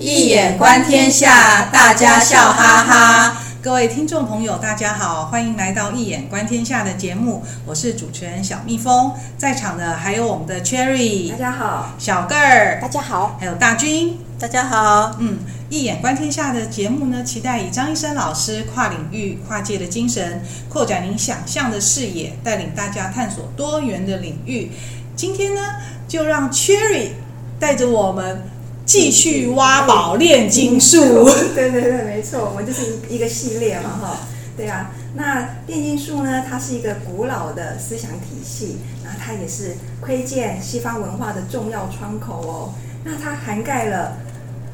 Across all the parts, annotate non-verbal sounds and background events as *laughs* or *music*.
易眼观天下，大家笑哈哈。各位听众朋友，大家好，欢迎来到《一眼观天下》的节目，我是主持人小蜜蜂，在场的还有我们的 Cherry，大家好；小个儿，大家好；还有大军，大家好。嗯，《一眼观天下》的节目呢，期待以张医生老师跨领域、跨界的精神，扩展您想象的视野，带领大家探索多元的领域。今天呢，就让 Cherry 带着我们。继续挖宝炼金术，*laughs* 对对对，没错，我们就是一一个系列嘛，哈，对啊。那炼金术呢，它是一个古老的思想体系，然后它也是窥见西方文化的重要窗口哦。那它涵盖了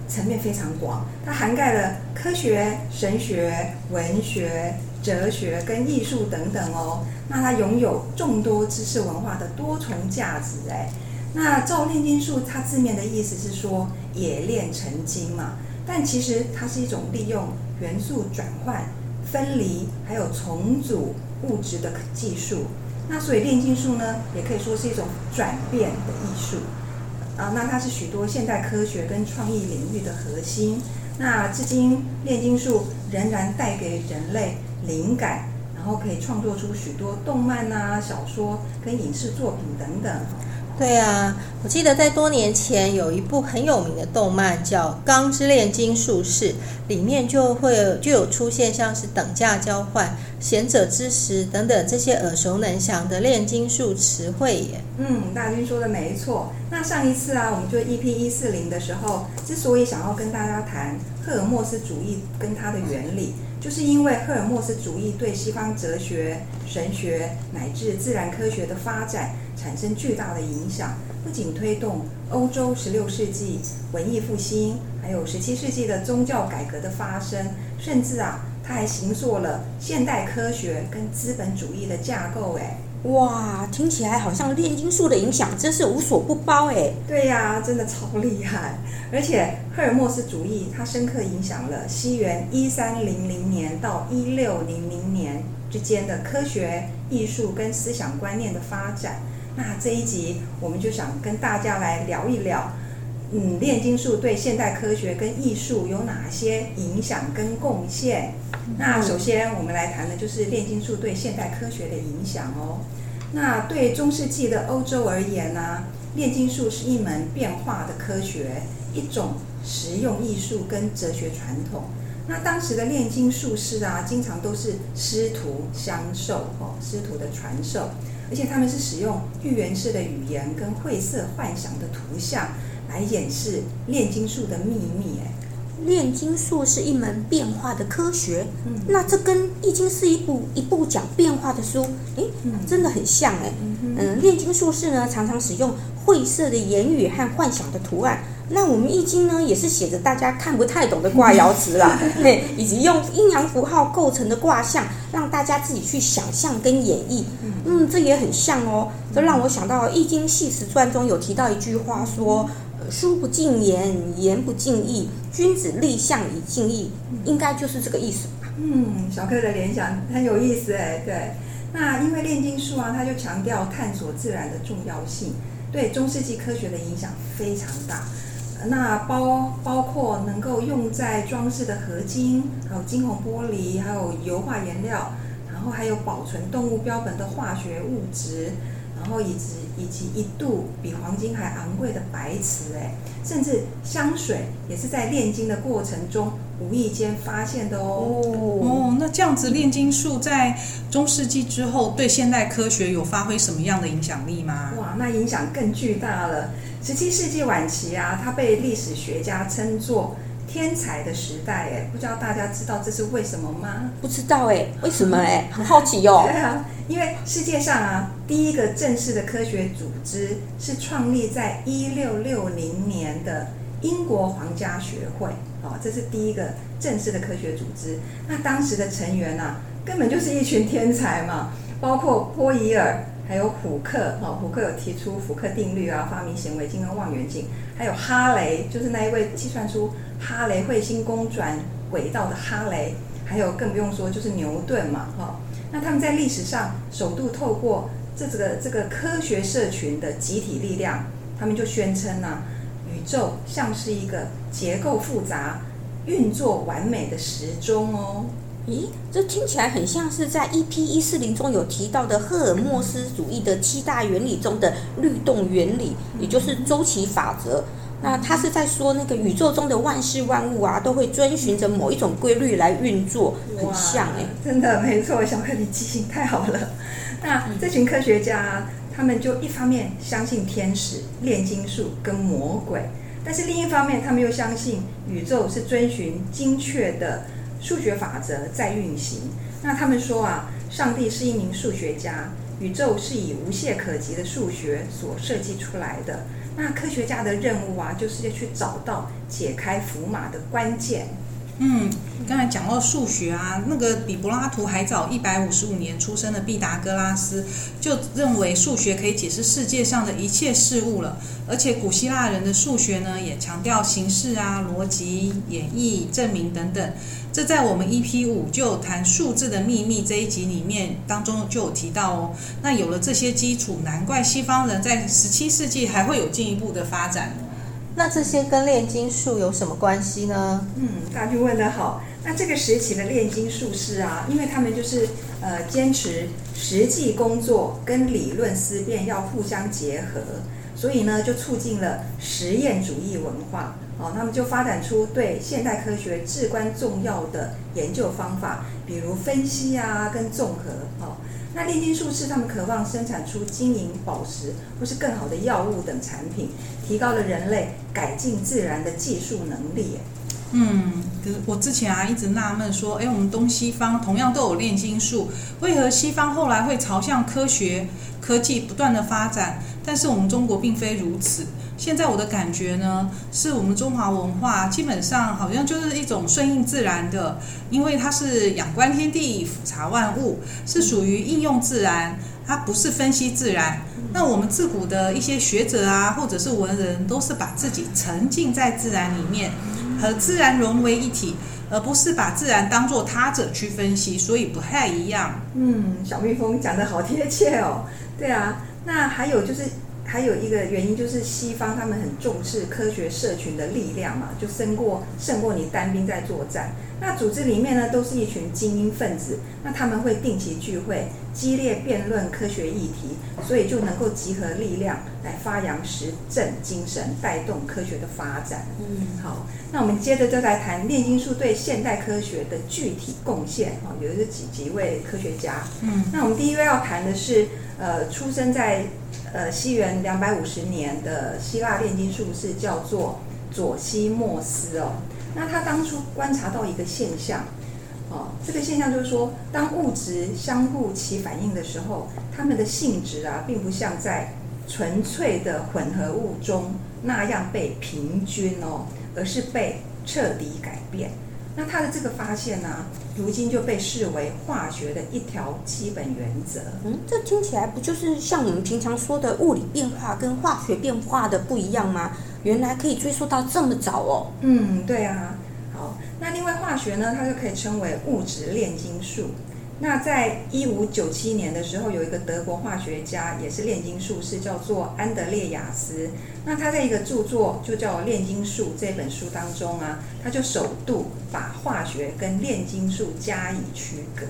层面非常广，它涵盖了科学、神学、文学、哲学跟艺术等等哦。那它拥有众多知识文化的多重价值，哎。那照炼金术，它字面的意思是说冶炼成金嘛，但其实它是一种利用元素转换、分离还有重组物质的技术。那所以炼金术呢，也可以说是一种转变的艺术啊。那它是许多现代科学跟创意领域的核心。那至今炼金术仍然带给人类灵感，然后可以创作出许多动漫啊、小说跟影视作品等等。对啊，我记得在多年前有一部很有名的动漫叫《钢之炼金术士》，里面就会就有出现像是等价交换、贤者之石等等这些耳熟能详的炼金术词汇耶。嗯，大军说的没错。那上一次啊，我们就 EP 一四零的时候，之所以想要跟大家谈赫尔墨斯主义跟它的原理，就是因为赫尔墨斯主义对西方哲学、神学乃至自然科学的发展。产生巨大的影响，不仅推动欧洲十六世纪文艺复兴，还有十七世纪的宗教改革的发生，甚至啊，它还形塑了现代科学跟资本主义的架构。哎，哇，听起来好像炼金术的影响真是无所不包哎。对呀，真的超厉害。而且赫尔墨斯主义它深刻影响了西元一三零零年到一六零零年之间的科学、艺术跟思想观念的发展。那这一集我们就想跟大家来聊一聊，嗯，炼金术对现代科学跟艺术有哪些影响跟贡献？那首先我们来谈的就是炼金术对现代科学的影响哦。那对中世纪的欧洲而言呢，啊，炼金术是一门变化的科学，一种实用艺术跟哲学传统。那当时的炼金术士啊，经常都是师徒相授哦，师徒的传授。而且他们是使用寓言式的语言跟晦涩幻想的图像来演示炼金术的秘密。哎，炼金术是一门变化的科学。嗯，那这跟《易经》是一部一部讲变化的书，诶，真的很像哎。嗯，炼金术士呢，常常使用晦涩的言语和幻想的图案。那我们《易经》呢，也是写着大家看不太懂的卦爻辞啦，*laughs* 嘿，以及用阴阳符号构成的卦象，让大家自己去想象跟演绎。嗯，这也很像哦，这让我想到《易经系辞传》中有提到一句话说：“书不尽言，言不尽意，君子立象以尽意。”应该就是这个意思吧。嗯，小克的联想很有意思哎。对，那因为炼金术啊，它就强调探索自然的重要性，对中世纪科学的影响非常大。那包包括能够用在装饰的合金，还有金红玻璃，还有油画颜料，然后还有保存动物标本的化学物质，然后以及以及一度比黄金还昂贵的白瓷，哎，甚至香水也是在炼金的过程中无意间发现的哦。哦，那这样子炼金术在中世纪之后对现代科学有发挥什么样的影响力吗？哇，那影响更巨大了。十七世纪晚期啊，它被历史学家称作天才的时代。哎，不知道大家知道这是为什么吗？不知道哎，为什么哎？*laughs* 很好奇哟。对啊，因为世界上啊，第一个正式的科学组织是创立在一六六零年的英国皇家学会。哦，这是第一个正式的科学组织。那当时的成员啊，根本就是一群天才嘛，包括波伊尔。还有虎克，哈，虎克有提出虎克定律啊，发明显微镜跟望远镜。还有哈雷，就是那一位计算出哈雷彗星公转轨道的哈雷。还有更不用说，就是牛顿嘛，哈。那他们在历史上首度透过这这个这个科学社群的集体力量，他们就宣称呢、宇宙像是一个结构复杂、运作完美的时钟哦。咦，这听起来很像是在 EP 一四零中有提到的赫尔墨斯主义的七大原理中的律动原理，也就是周期法则。那他是在说那个宇宙中的万事万物啊，都会遵循着某一种规律来运作，很像哎，真的没错，小克你记性太好了。那这群科学家，他们就一方面相信天使、炼金术跟魔鬼，但是另一方面，他们又相信宇宙是遵循精确的数学法则在运行。那他们说啊，上帝是一名数学家，宇宙是以无懈可击的数学所设计出来的。那科学家的任务啊，就是要去找到解开符码的关键。嗯，刚才讲到数学啊，那个比柏拉图还早一百五十五年出生的毕达哥拉斯就认为数学可以解释世界上的一切事物了。而且古希腊人的数学呢，也强调形式啊、逻辑、演绎、证明等等。这在我们 EP 五就谈数字的秘密这一集里面当中就有提到哦。那有了这些基础，难怪西方人在十七世纪还会有进一步的发展。那这些跟炼金术有什么关系呢？嗯，大军问得好。那这个时期的炼金术士啊，因为他们就是呃坚持实际工作跟理论思辨要互相结合，所以呢就促进了实验主义文化。哦，他们就发展出对现代科学至关重要的研究方法，比如分析啊，跟综合。哦，那炼金术士他们渴望生产出金银宝石或是更好的药物等产品，提高了人类改进自然的技术能力。嗯，可是我之前啊一直纳闷说，哎，我们东西方同样都有炼金术，为何西方后来会朝向科学科技不断的发展，但是我们中国并非如此。现在我的感觉呢，是我们中华文化基本上好像就是一种顺应自然的，因为它是仰观天地，俯察万物，是属于应用自然，它不是分析自然。那我们自古的一些学者啊，或者是文人，都是把自己沉浸在自然里面，和自然融为一体，而不是把自然当作他者去分析，所以不太一样。嗯，小蜜蜂讲得好贴切哦。对啊，那还有就是。还有一个原因就是西方他们很重视科学社群的力量嘛，就胜过胜过你单兵在作战。那组织里面呢，都是一群精英分子，那他们会定期聚会，激烈辩论科学议题，所以就能够集合力量来发扬实证精神，带动科学的发展。嗯，好，那我们接着就来谈炼金术对现代科学的具体贡献啊，有的是几几位科学家。嗯，那我们第一位要谈的是，呃，出生在。呃，西元两百五十年的希腊炼金术士叫做左西莫斯哦。那他当初观察到一个现象，哦，这个现象就是说，当物质相互起反应的时候，它们的性质啊，并不像在纯粹的混合物中那样被平均哦，而是被彻底改变。那他的这个发现呢、如今就被视为化学的一条基本原则。嗯，这听起来不就是像我们平常说的物理变化跟化学变化的不一样吗？原来可以追溯到这么早哦。嗯，对啊。好，那另外化学呢，它就可以称为物质炼金术。那在一五九七年的时候，有一个德国化学家，也是炼金术士，叫做安德烈亚斯。那他在一个著作就叫《炼金术》这本书当中啊，他就首度把化学跟炼金术加以区隔。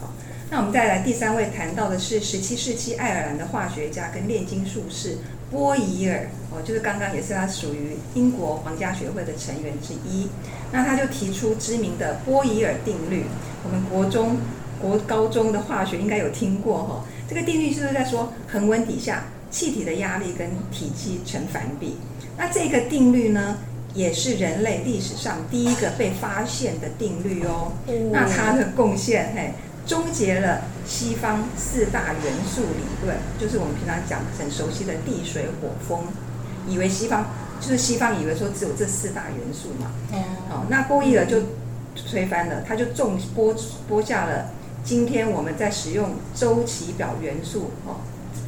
好，那我们再来第三位谈到的是十七世纪爱尔兰的化学家跟炼金术士波伊尔哦，就是刚刚也是他属于英国皇家学会的成员之一。那他就提出知名的波伊尔定律，我们国中。国高中的化学应该有听过哈，这个定律是不是在说恒温底下气体的压力跟体积成反比？那这个定律呢，也是人类历史上第一个被发现的定律哦。那它的贡献，嘿，终结了西方四大元素理论，就是我们平常讲很熟悉的地水火风，以为西方就是西方以为说只有这四大元素嘛。哦，那波义尔就推翻了，他就种播播下了。今天我们在使用周期表元素，哦，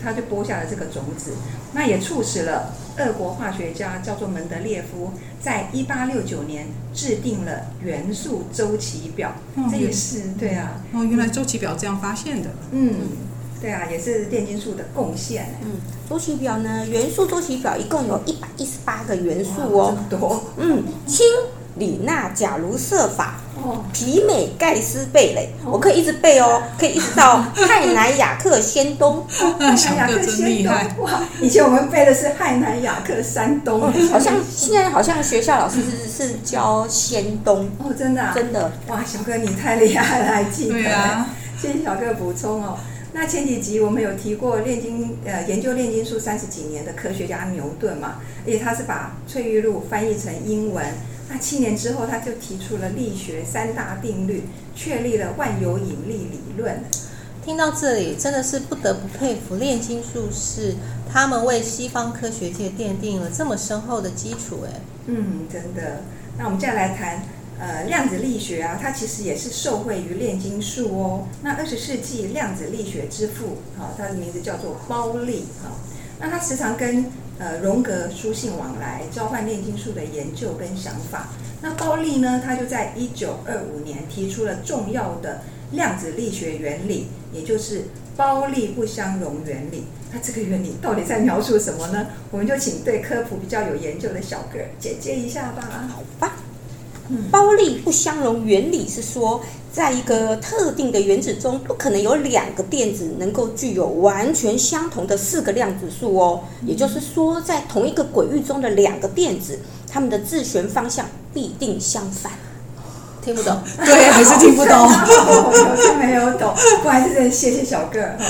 他就播下了这个种子，那也促使了俄国化学家叫做门德列夫，在一八六九年制定了元素周期表。哦、这也是对啊，哦，原来周期表这样发现的。嗯，对啊，也是炼金术的贡献。嗯，周期表呢，元素周期表一共有一百一十八个元素哦。这么多。嗯，氢、锂、钠、钾、卢、銫、鈀。哦。鈹、镁、钙、丝、钡、镭，我可以一直背哦，可以一直到 *laughs* 氦、氖、*laughs* 氬、氪、氙、氡。氦、氖、氬、氪、氙、氡。哇，以前我们背的是氦、氖、氬、氪、山东。好像现在好像学校老师是是教仙东。哦，真的、啊。真的。哇，小哥你太厉害了，还记得。对啊。谢谢小哥补充哦。那前几集我们有提过炼金，呃，研究炼金术三十几年的科学家牛顿嘛，而且他是把翠玉露翻译成英文。那七年之后，他就提出了力学三大定律，确立了万有引力理论。听到这里，真的是不得不佩服炼金术士，他们为西方科学界奠定了这么深厚的基础。哎，嗯，真的。那我们再来谈。呃，量子力学啊，它其实也是受惠于炼金术哦。那二十世纪量子力学之父，啊，他的名字叫做包利，啊，那他时常跟呃荣格书信往来，交换炼金术的研究跟想法。那鲍利呢，他就在一九二五年提出了重要的量子力学原理，也就是鲍利不相容原理。那这个原理到底在描述什么呢？我们就请对科普比较有研究的小哥简介一下吧。好吧。鲍利不相容原理是说，在一个特定的原子中，不可能有两个电子能够具有完全相同的四个量子数哦。也就是说，在同一个轨域中的两个电子，它们的自旋方向必定相反。听不懂？*laughs* 对，还是听不懂。*laughs* 我真没有懂，不好意思，谢谢小个哈。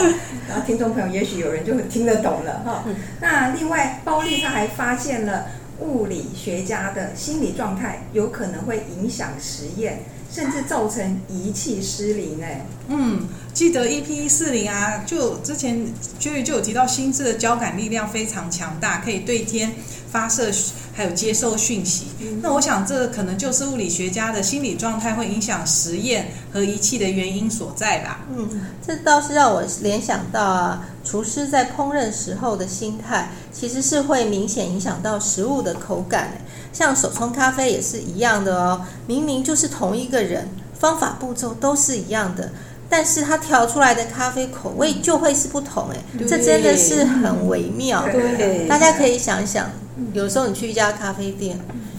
然后听众朋友，也许有人就听得懂了哈。那另外，包利他还发现了。物理学家的心理状态有可能会影响实验，甚至造成仪器失灵。哎，嗯，记得 EP 四零啊，就之前就就有提到，心智的交感力量非常强大，可以对天发射。还有接受讯息，那我想这可能就是物理学家的心理状态会影响实验和仪器的原因所在吧。嗯，这倒是让我联想到啊，厨师在烹饪时候的心态，其实是会明显影响到食物的口感。像手冲咖啡也是一样的哦，明明就是同一个人，方法步骤都是一样的，但是它调出来的咖啡口味就会是不同。哎，这真的是很微妙。对，大家可以想想。有时候你去一家咖啡店，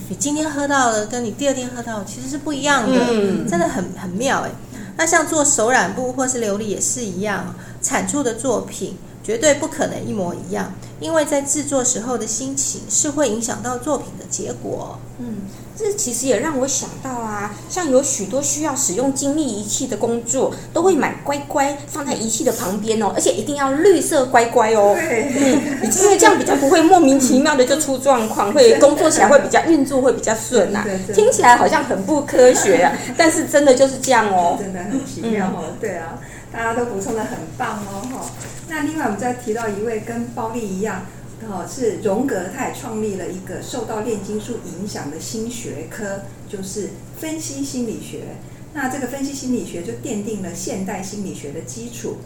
你今天喝到的跟你第二天喝到的其实是不一样的，嗯、真的很很妙哎。那像做手染布或是琉璃也是一样，产出的作品绝对不可能一模一样，因为在制作时候的心情是会影响到作品的结果。嗯。这其实也让我想到啊，像有许多需要使用精密仪器的工作，都会买乖乖放在仪器的旁边哦，而且一定要绿色乖乖哦。对，嗯，因为这样比较不会莫名其妙的就出状况，会 *laughs* 工作起来会比较运作会比较顺啊。听起来好像很不科学啊，*laughs* 但是真的就是这样哦。真的很奇妙哦。对啊，大家都补充的很棒哦。哈，那另外我们再提到一位跟包丽一样。哦，是荣格，他也创立了一个受到炼金术影响的新学科，就是分析心理学。那这个分析心理学就奠定了现代心理学的基础。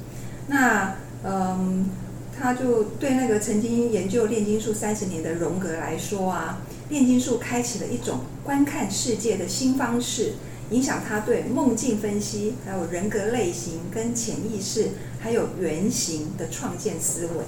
那嗯，他就对那个曾经研究炼金术三十年的荣格来说啊，炼金术开启了一种观看世界的新方式，影响他对梦境分析、还有人格类型跟潜意识、还有原型的创建思维。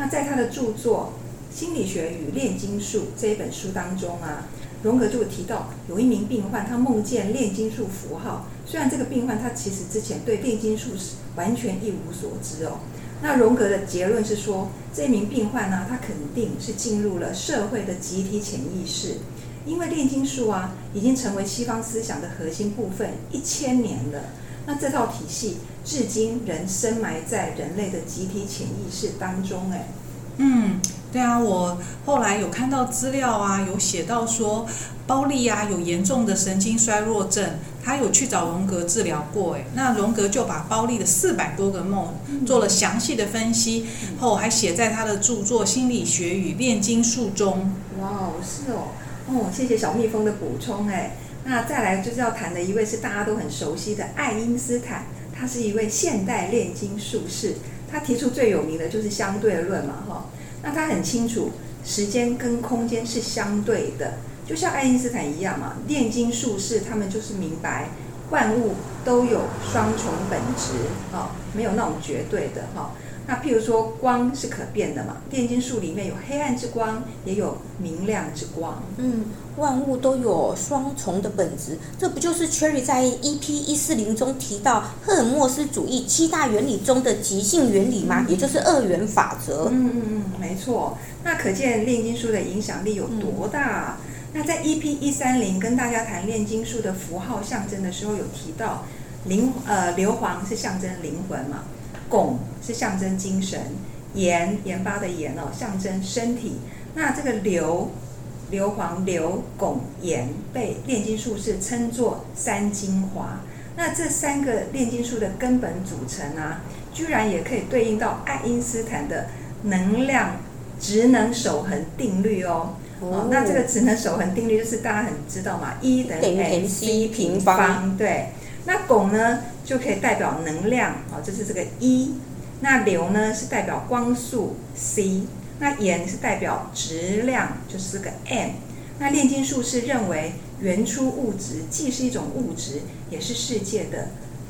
那在他的著作《心理学与炼金术》这一本书当中啊，荣格就提到有一名病患，他梦见炼金术符号。虽然这个病患他其实之前对炼金术是完全一无所知哦。那荣格的结论是说，这名病患呢，他肯定是进入了社会的集体潜意识，因为炼金术啊，已经成为西方思想的核心部分一千年了。那这套体系至今仍深埋在人类的集体潜意识当中。哎，嗯，对啊，我后来有看到资料啊，有写到说，包利啊有严重的神经衰弱症，他有去找荣格治疗过。哎，那荣格就把包利的四百多个梦做了详细的分析，后还写在他的著作《心理学与炼金术》中。哇哦，是哦，哦，谢谢小蜜蜂的补充。哎。那再来就是要谈的一位是大家都很熟悉的爱因斯坦，他是一位现代炼金术士，他提出最有名的就是相对论嘛，哈。那他很清楚时间跟空间是相对的，就像爱因斯坦一样嘛。炼金术士他们就是明白万物都有双重本质，哈，没有那种绝对的，哈。那譬如说光是可变的嘛，炼金术里面有黑暗之光，也有明亮之光。嗯，万物都有双重的本质，这不就是 Cherry 在 EP 一四零中提到赫尔墨斯主义七大原理中的极性原理吗？嗯、也就是二元法则。嗯嗯嗯，没错。那可见炼金术的影响力有多大？嗯、那在 EP 一三零跟大家谈炼金术的符号象征的时候，有提到灵呃硫磺是象征灵魂嘛？汞是象征精神，盐盐巴的盐哦，象征身体。那这个硫、硫磺、硫、汞、盐被炼金术士称作三精华。那这三个炼金术的根本组成啊，居然也可以对应到爱因斯坦的能量职能守恒定律哦。哦，哦，那这个职能守恒定律就是大家很知道嘛，E 等于 mc 平方。对，那汞呢？就可以代表能量啊，这是这个一。那流呢是代表光速 C。那盐是代表质量，就是这个 M。那炼金术士认为，原初物质既是一种物质，也是世界的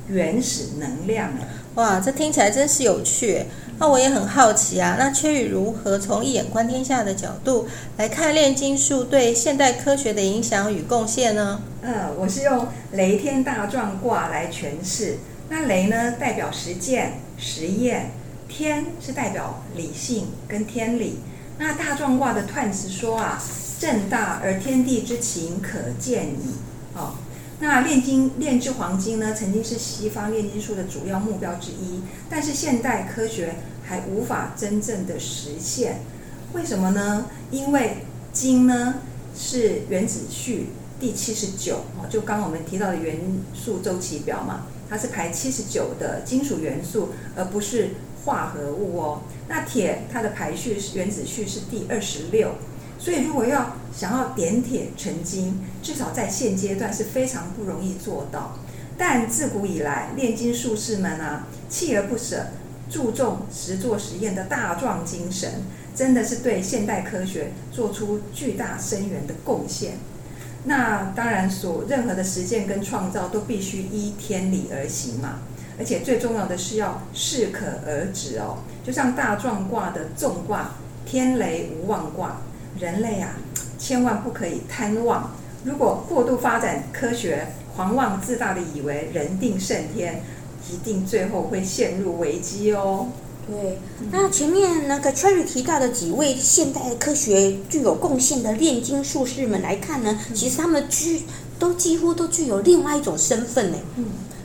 原始能量。哇，这听起来真是有趣。那我也很好奇啊，那缺宇如何从一眼观天下的角度来看炼金术对现代科学的影响与贡献呢？呃，我是用雷天大壮卦来诠释。那雷呢，代表实践、实验；天是代表理性跟天理。那大壮卦的断词说啊，正大而天地之情可见矣。哦，那炼金炼制黄金呢，曾经是西方炼金术的主要目标之一，但是现代科学还无法真正的实现。为什么呢？因为金呢是原子序。第七十九哦，就刚我们提到的元素周期表嘛，它是排七十九的金属元素，而不是化合物哦。那铁它的排序是原子序是第二十六，所以如果要想要点铁成金，至少在现阶段是非常不容易做到。但自古以来，炼金术士们啊，锲而不舍，注重实做实验的大壮精神，真的是对现代科学做出巨大深远的贡献。那当然，所任何的实践跟创造都必须依天理而行嘛，而且最重要的是要适可而止哦。就像大壮卦的纵卦“天雷无妄卦”，人类啊，千万不可以贪妄。如果过度发展科学，狂妄自大的以为人定胜天，一定最后会陷入危机哦。对，那前面那个 Cherry 提到的几位现代科学具有贡献的炼金术士们来看呢，其实他们具都几乎都具有另外一种身份呢。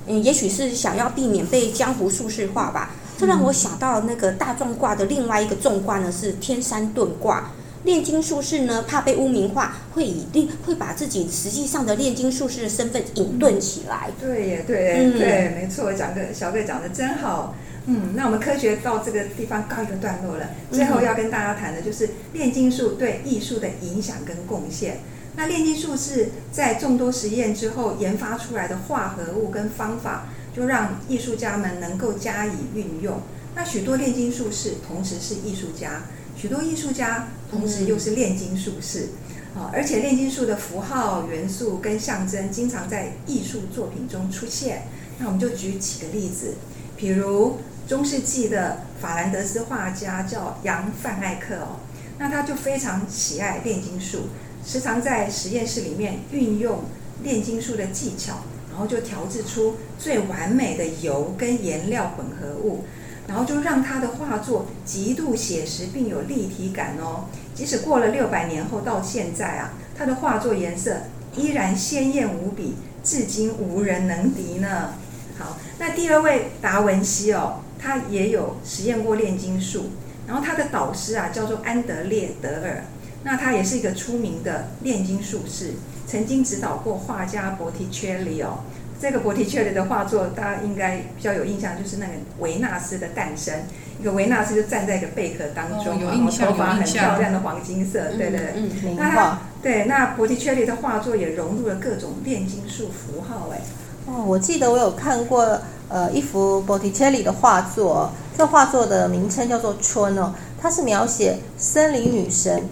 嗯，也许是想要避免被江湖术士化吧。这让我想到那个大壮卦的另外一个重卦呢，是天山遁卦。炼金术士呢，怕被污名化，会以定会把自己实际上的炼金术士的身份隐遁起来。对耶，对耶，嗯、对，没错，讲的小贝讲的真好。嗯，那我们科学到这个地方告一个段落了。最后要跟大家谈的就是炼金术对艺术的影响跟贡献。那炼金术是在众多实验之后研发出来的化合物跟方法，就让艺术家们能够加以运用。那许多炼金术士同时是艺术家，许多艺术家同时又是炼金术士。啊，而且炼金术的符号、元素跟象征经常在艺术作品中出现。那我们就举几个例子，比如。中世纪的法兰德斯画家叫杨范艾克哦，那他就非常喜爱炼金术，时常在实验室里面运用炼金术的技巧，然后就调制出最完美的油跟颜料混合物，然后就让他的画作极度写实并有立体感哦。即使过了六百年后到现在啊，他的画作颜色依然鲜艳无比，至今无人能敌呢。好，那第二位达文西哦。他也有实验过炼金术，然后他的导师啊叫做安德烈德尔，那他也是一个出名的炼金术士，曾经指导过画家波提切利哦。这个波提切利的画作大家应该比较有印象，就是那个维纳斯的诞生，一个维纳斯就站在一个贝壳当中，哦、然后头发很漂亮的黄金色，对对对。嗯，名画。对，那波提切利的画作也融入了各种炼金术符号，哎。哦，我记得我有看过。呃，一幅波提切利的画作，这画作的名称叫做《春》哦，它是描写森林女神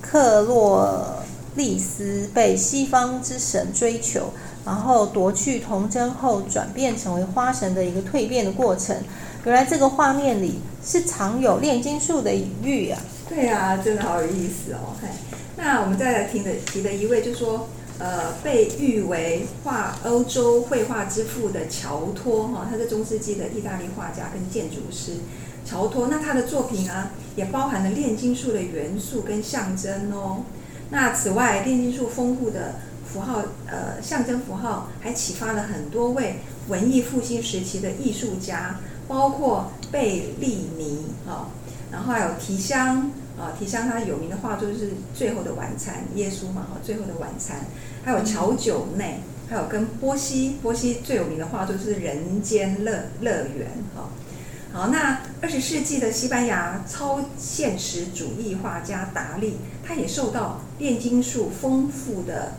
克洛丽丝被西方之神追求，然后夺去童真后转变成为花神的一个蜕变的过程。原来这个画面里是藏有炼金术的隐喻啊！对啊，真的好有意思哦。那我们再来提的提的一位就说，呃，被誉为画欧洲绘画之父的乔托哈，他是中世纪的意大利画家跟建筑师。乔托，那他的作品啊，也包含了炼金术的元素跟象征哦。那此外，炼金术丰富的符号，呃，象征符号，还启发了很多位文艺复兴时期的艺术家。包括贝利尼啊，然后还有提香啊，提香他有名的画作就是《最后的晚餐》，耶稣嘛哈，《最后的晚餐》，还有乔九内，还有跟波西，波西最有名的画作是《人间乐乐园》哈。好，那二十世纪的西班牙超现实主义画家达利，他也受到炼金术丰富的。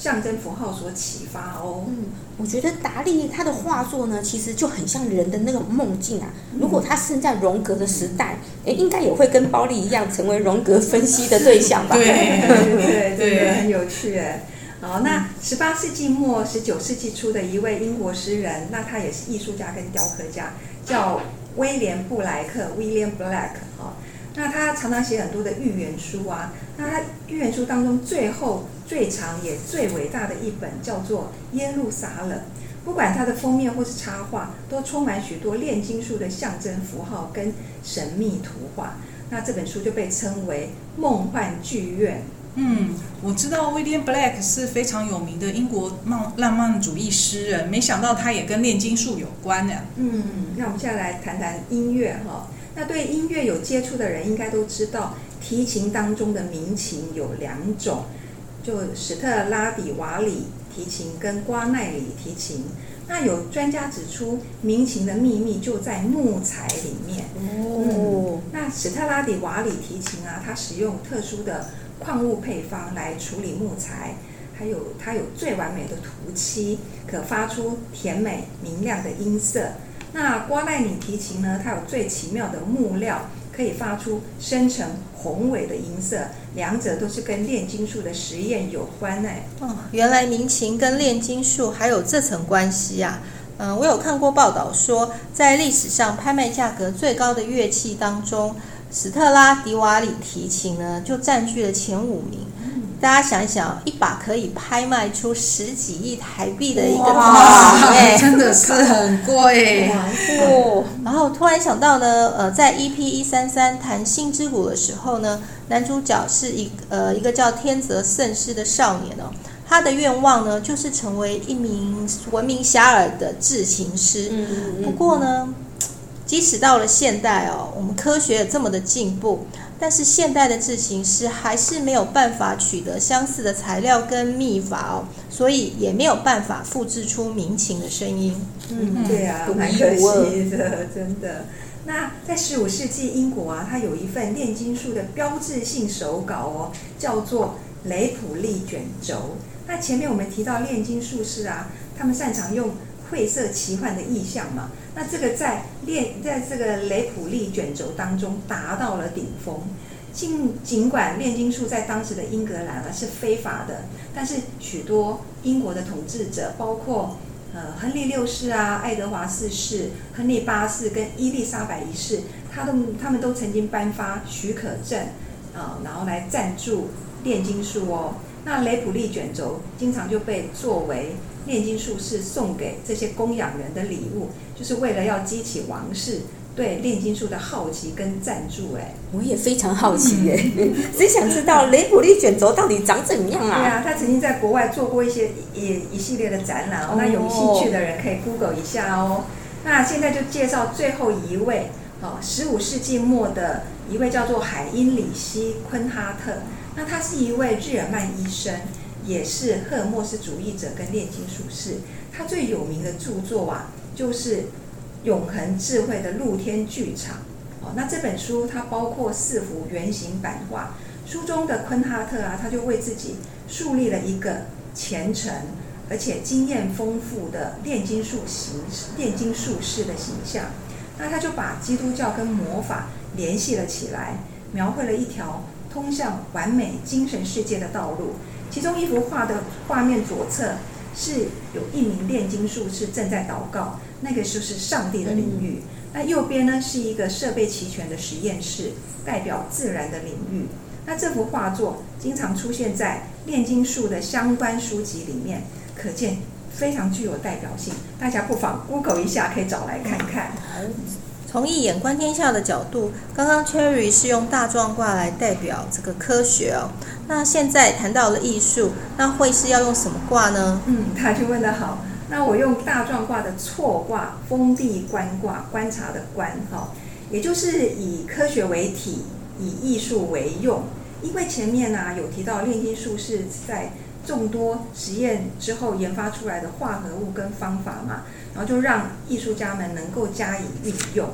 象征符号所启发哦，嗯，我觉得达利他的画作呢，其实就很像人的那个梦境啊。如果他生在荣格的时代，哎，应该也会跟包利一样，成为荣格分析的对象吧？对对 *laughs* 对，这个很有趣哎。好，那十八世纪末、十九世纪初的一位英国诗人，那他也是艺术家跟雕刻家，叫威廉布莱克 （William Black） 哈。那他常常写很多的寓言书啊。那他寓言书当中最后最长也最伟大的一本叫做《耶路撒冷》，不管它的封面或是插画，都充满许多炼金术的象征符号跟神秘图画。那这本书就被称为《梦幻剧院》。嗯，我知道威廉·布莱克是非常有名的英国浪浪漫主义诗人，没想到他也跟炼金术有关呢。嗯，那我们现在来谈谈音乐哈。那对音乐有接触的人应该都知道，提琴当中的民琴有两种，就史特拉底瓦里提琴跟瓜奈里提琴。那有专家指出，民琴的秘密就在木材里面。哦、嗯，那史特拉底瓦里提琴啊，它使用特殊的矿物配方来处理木材，还有它有最完美的涂漆，可发出甜美明亮的音色。那瓜奈里提琴呢？它有最奇妙的木料，可以发出深沉宏伟的音色。两者都是跟炼金术的实验有关呢。哦，原来鸣琴跟炼金术还有这层关系啊！嗯，我有看过报道说，在历史上拍卖价格最高的乐器当中，史特拉迪瓦里提琴呢就占据了前五名。大家想一想，一把可以拍卖出十几亿台币的一个哇，真的是很贵。哦，然后突然想到呢，呃，在 EP 一三三谈星之谷的时候呢，男主角是一呃一个叫天泽圣司的少年哦，他的愿望呢就是成为一名闻名遐迩的制琴师。不过呢，即使到了现代哦，我们科学也这么的进步。但是现代的制琴师还是没有办法取得相似的材料跟秘法哦，所以也没有办法复制出民琴的声音。嗯，对啊，蛮可惜的，真的。那在十五世纪英国啊，它有一份炼金术的标志性手稿哦，叫做雷普利卷轴。那前面我们提到炼金术士啊，他们擅长用晦涩奇幻的意象嘛。那这个在炼在这个雷普利卷轴当中达到了顶峰。尽尽管炼金术在当时的英格兰啊是非法的，但是许多英国的统治者，包括呃亨利六世啊、爱德华四世、亨利八世跟伊丽莎白一世，他都他们都曾经颁发许可证啊，然后来赞助炼金术哦。那雷普利卷轴经常就被作为。炼金术士送给这些供养人的礼物，就是为了要激起王室对炼金术的好奇跟赞助。哎，我也非常好奇耶，*laughs* 只想知道雷普利卷轴到底长怎么样啊？对啊，他曾经在国外做过一些一一系列的展览，那有兴趣的人可以 Google 一下哦。那现在就介绍最后一位，哦，十五世纪末的一位叫做海因里希·昆哈特，那他是一位日耳曼医生。也是赫尔墨斯主义者跟炼金术士，他最有名的著作啊，就是《永恒智慧的露天剧场》哦。那这本书它包括四幅圆形版画，书中的昆哈特啊，他就为自己树立了一个虔诚而且经验丰富的炼金术形炼金术士的形象。那他就把基督教跟魔法联系了起来，描绘了一条通向完美精神世界的道路。其中一幅画的画面左侧是有一名炼金术士正在祷告，那个就是上帝的领域。那右边呢是一个设备齐全的实验室，代表自然的领域。那这幅画作经常出现在炼金术的相关书籍里面，可见非常具有代表性。大家不妨 Google 一下，可以找来看看。从一眼观天下的角度，刚刚 Cherry 是用大壮卦来代表这个科学哦。那现在谈到了艺术，那会是要用什么卦呢？嗯，他就问得好。那我用大壮卦的错卦封地观卦，观察的观哈，也就是以科学为体，以艺术为用。因为前面呢、有提到炼金术是在众多实验之后研发出来的化合物跟方法嘛，然后就让艺术家们能够加以运用。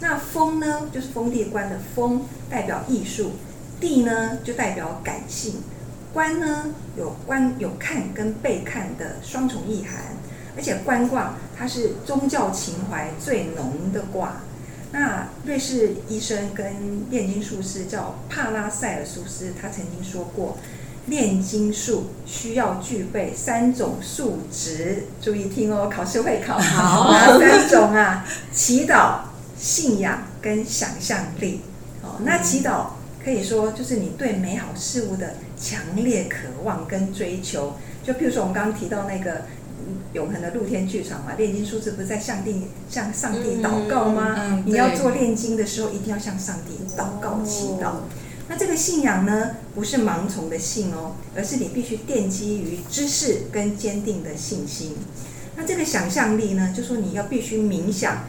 那封呢，就是封地观的封，代表艺术；地呢，就代表感性；观呢，有观有看跟被看的双重意涵。而且观卦它是宗教情怀最浓的卦。那瑞士医生跟炼金术士叫帕拉塞尔苏斯，他曾经说过，炼金术需要具备三种素质，注意听哦，考试会考。好，哪三种啊？祈祷、信仰跟想象力。哦，那祈祷可以说就是你对美好事物的强烈渴望跟追求。就譬如说我们刚刚提到那个。永恒的露天剧场嘛，炼金术士不是在向帝向上帝祷告吗？嗯嗯、你要做炼金的时候，一定要向上帝祷告祈祷。哦、那这个信仰呢，不是盲从的信哦，而是你必须奠基于知识跟坚定的信心。那这个想象力呢，就说你要必须冥想，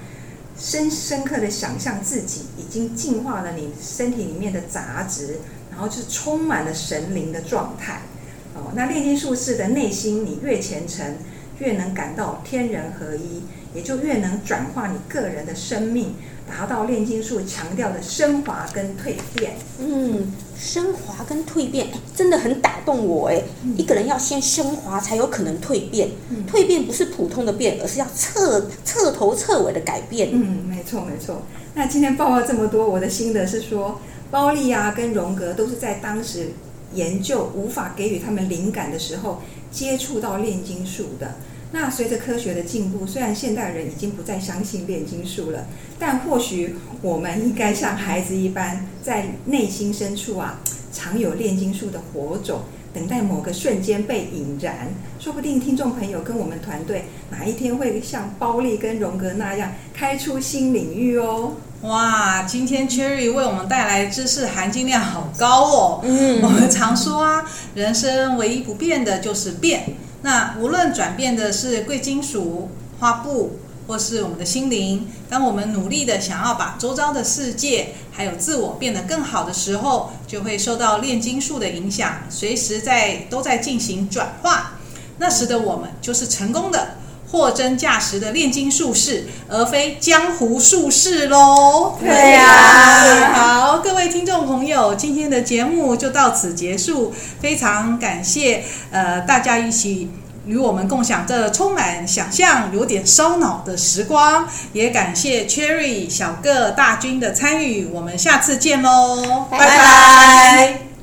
深深刻的想象自己已经净化了你身体里面的杂质，然后就是充满了神灵的状态。哦，那炼金术士的内心，你越虔诚。越能感到天人合一，也就越能转化你个人的生命，达到炼金术强调的升华跟蜕变。嗯，升华跟蜕变真的很打动我哎！嗯、一个人要先升华，才有可能蜕变。嗯、蜕变不是普通的变，而是要彻彻头彻尾的改变。嗯，没错没错。那今天报告这么多，我的心得是说，包利啊跟荣格都是在当时研究无法给予他们灵感的时候。接触到炼金术的，那随着科学的进步，虽然现代人已经不再相信炼金术了，但或许我们应该像孩子一般，在内心深处啊，常有炼金术的火种，等待某个瞬间被引燃。说不定听众朋友跟我们团队哪一天会像包利跟荣格那样，开出新领域哦。哇，今天 Cherry 为我们带来知识含金量好高哦。嗯，*laughs* 我们常说啊，人生唯一不变的就是变。那无论转变的是贵金属、花布，或是我们的心灵，当我们努力的想要把周遭的世界还有自我变得更好的时候，就会受到炼金术的影响，随时在都在进行转化。那时的我们就是成功的。货真价实的炼金术士，而非江湖术士喽。对呀，好，各位听众朋友，今天的节目就到此结束。非常感谢呃大家一起与我们共享这充满想象、有点烧脑的时光，也感谢 Cherry 小个大军的参与。我们下次见喽，拜拜。拜拜。